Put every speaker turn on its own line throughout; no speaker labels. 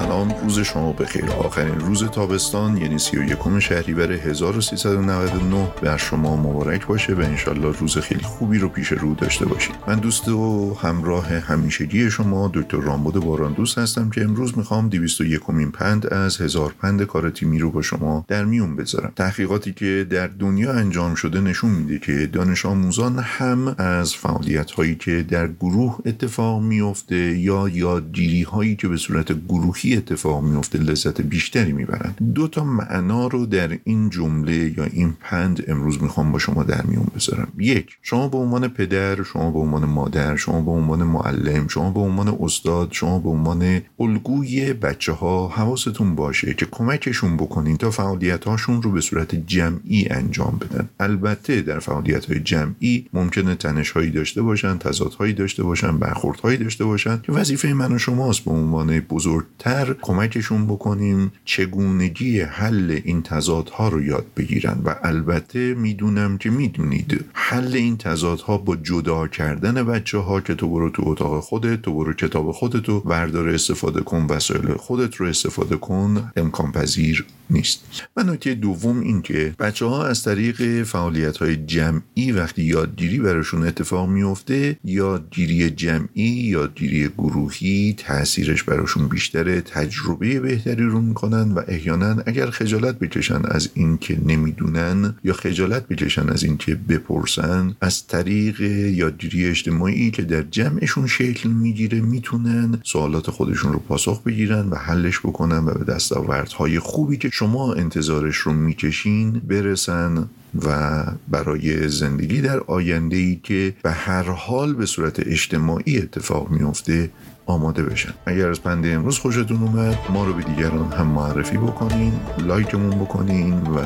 سلام روز شما بخیر. آخرین روز تابستان یعنی 31 شهریور 1399 بر شما مبارک باشه و انشالله روز خیلی خوبی رو پیش رو داشته باشید. من دوست و همراه همیشگی شما دکتر رامبد باران دوست هستم که امروز می‌خوام 201 مین پند از هزار پند کار تیمی رو با شما در میون بذارم. تحقیقاتی که در دنیا انجام شده نشون میده که دانش آموزان هم از فعالیت هایی که در گروه اتفاق میفته یا یادگیری هایی که به صورت گروهی اتفاق میفته لذت بیشتری می‌برن؟ دو تا معنا رو در این جمله یا این پند امروز می‌خوام با شما در میون بذارم. یک شما به عنوان پدر شما به عنوان مادر شما به عنوان معلم شما به عنوان استاد شما به عنوان الگوی بچه ها حواستون باشه که کمکشون بکنین تا فعالیت هاشون رو به صورت جمعی انجام بدن. البته در فعالیت های جمعی ممکنه تنش هایی داشته باشن تضادهایی داشته باشن برخوردهایی داشته باشن که وظیفه من و شماست به عنوان بزرگتر کمکشون بکنیم چگونگی حل این تضادها رو یاد بگیرن. و البته می‌دونم که می‌دونید حل این تضادها با جدا کردن بچه ها که تو برو تو اتاق خودت تو برو کتاب خودت و بردار استفاده کن وسایل خودت رو استفاده کن امکان پذیر نیست. و نکته دوم این که بچه ها از طریق فعالیت های جمعی وقتی یادگیری براشون اتفاق میفته یادگیری جمعی یادگیری گروهی تاثیرش براشون بیشتره تجربه بهتری رو می‌کنن و احیانا اگر خجالت بکشن از اینکه نمی‌دونن یا خجالت بکشن از اینکه بپرسن از طریق یادگیری اجتماعی که در جمعشون شکل می‌گیره می‌تونن سوالات خودشون رو پاسخ بگیرن و حلش بکنن و به دستاوردهای خوبی که شما انتظارش رو می‌کشین برسن و برای زندگی در آینده ای که به هر حال به صورت اجتماعی اتفاق میفته آماده بشن. اگر از پنده امروز خوشتون اومد ما رو به دیگران هم معرفی بکنین لایکمون بکنین و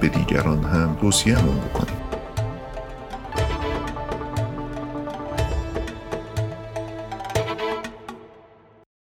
به دیگران هم توصیهمون بکنین.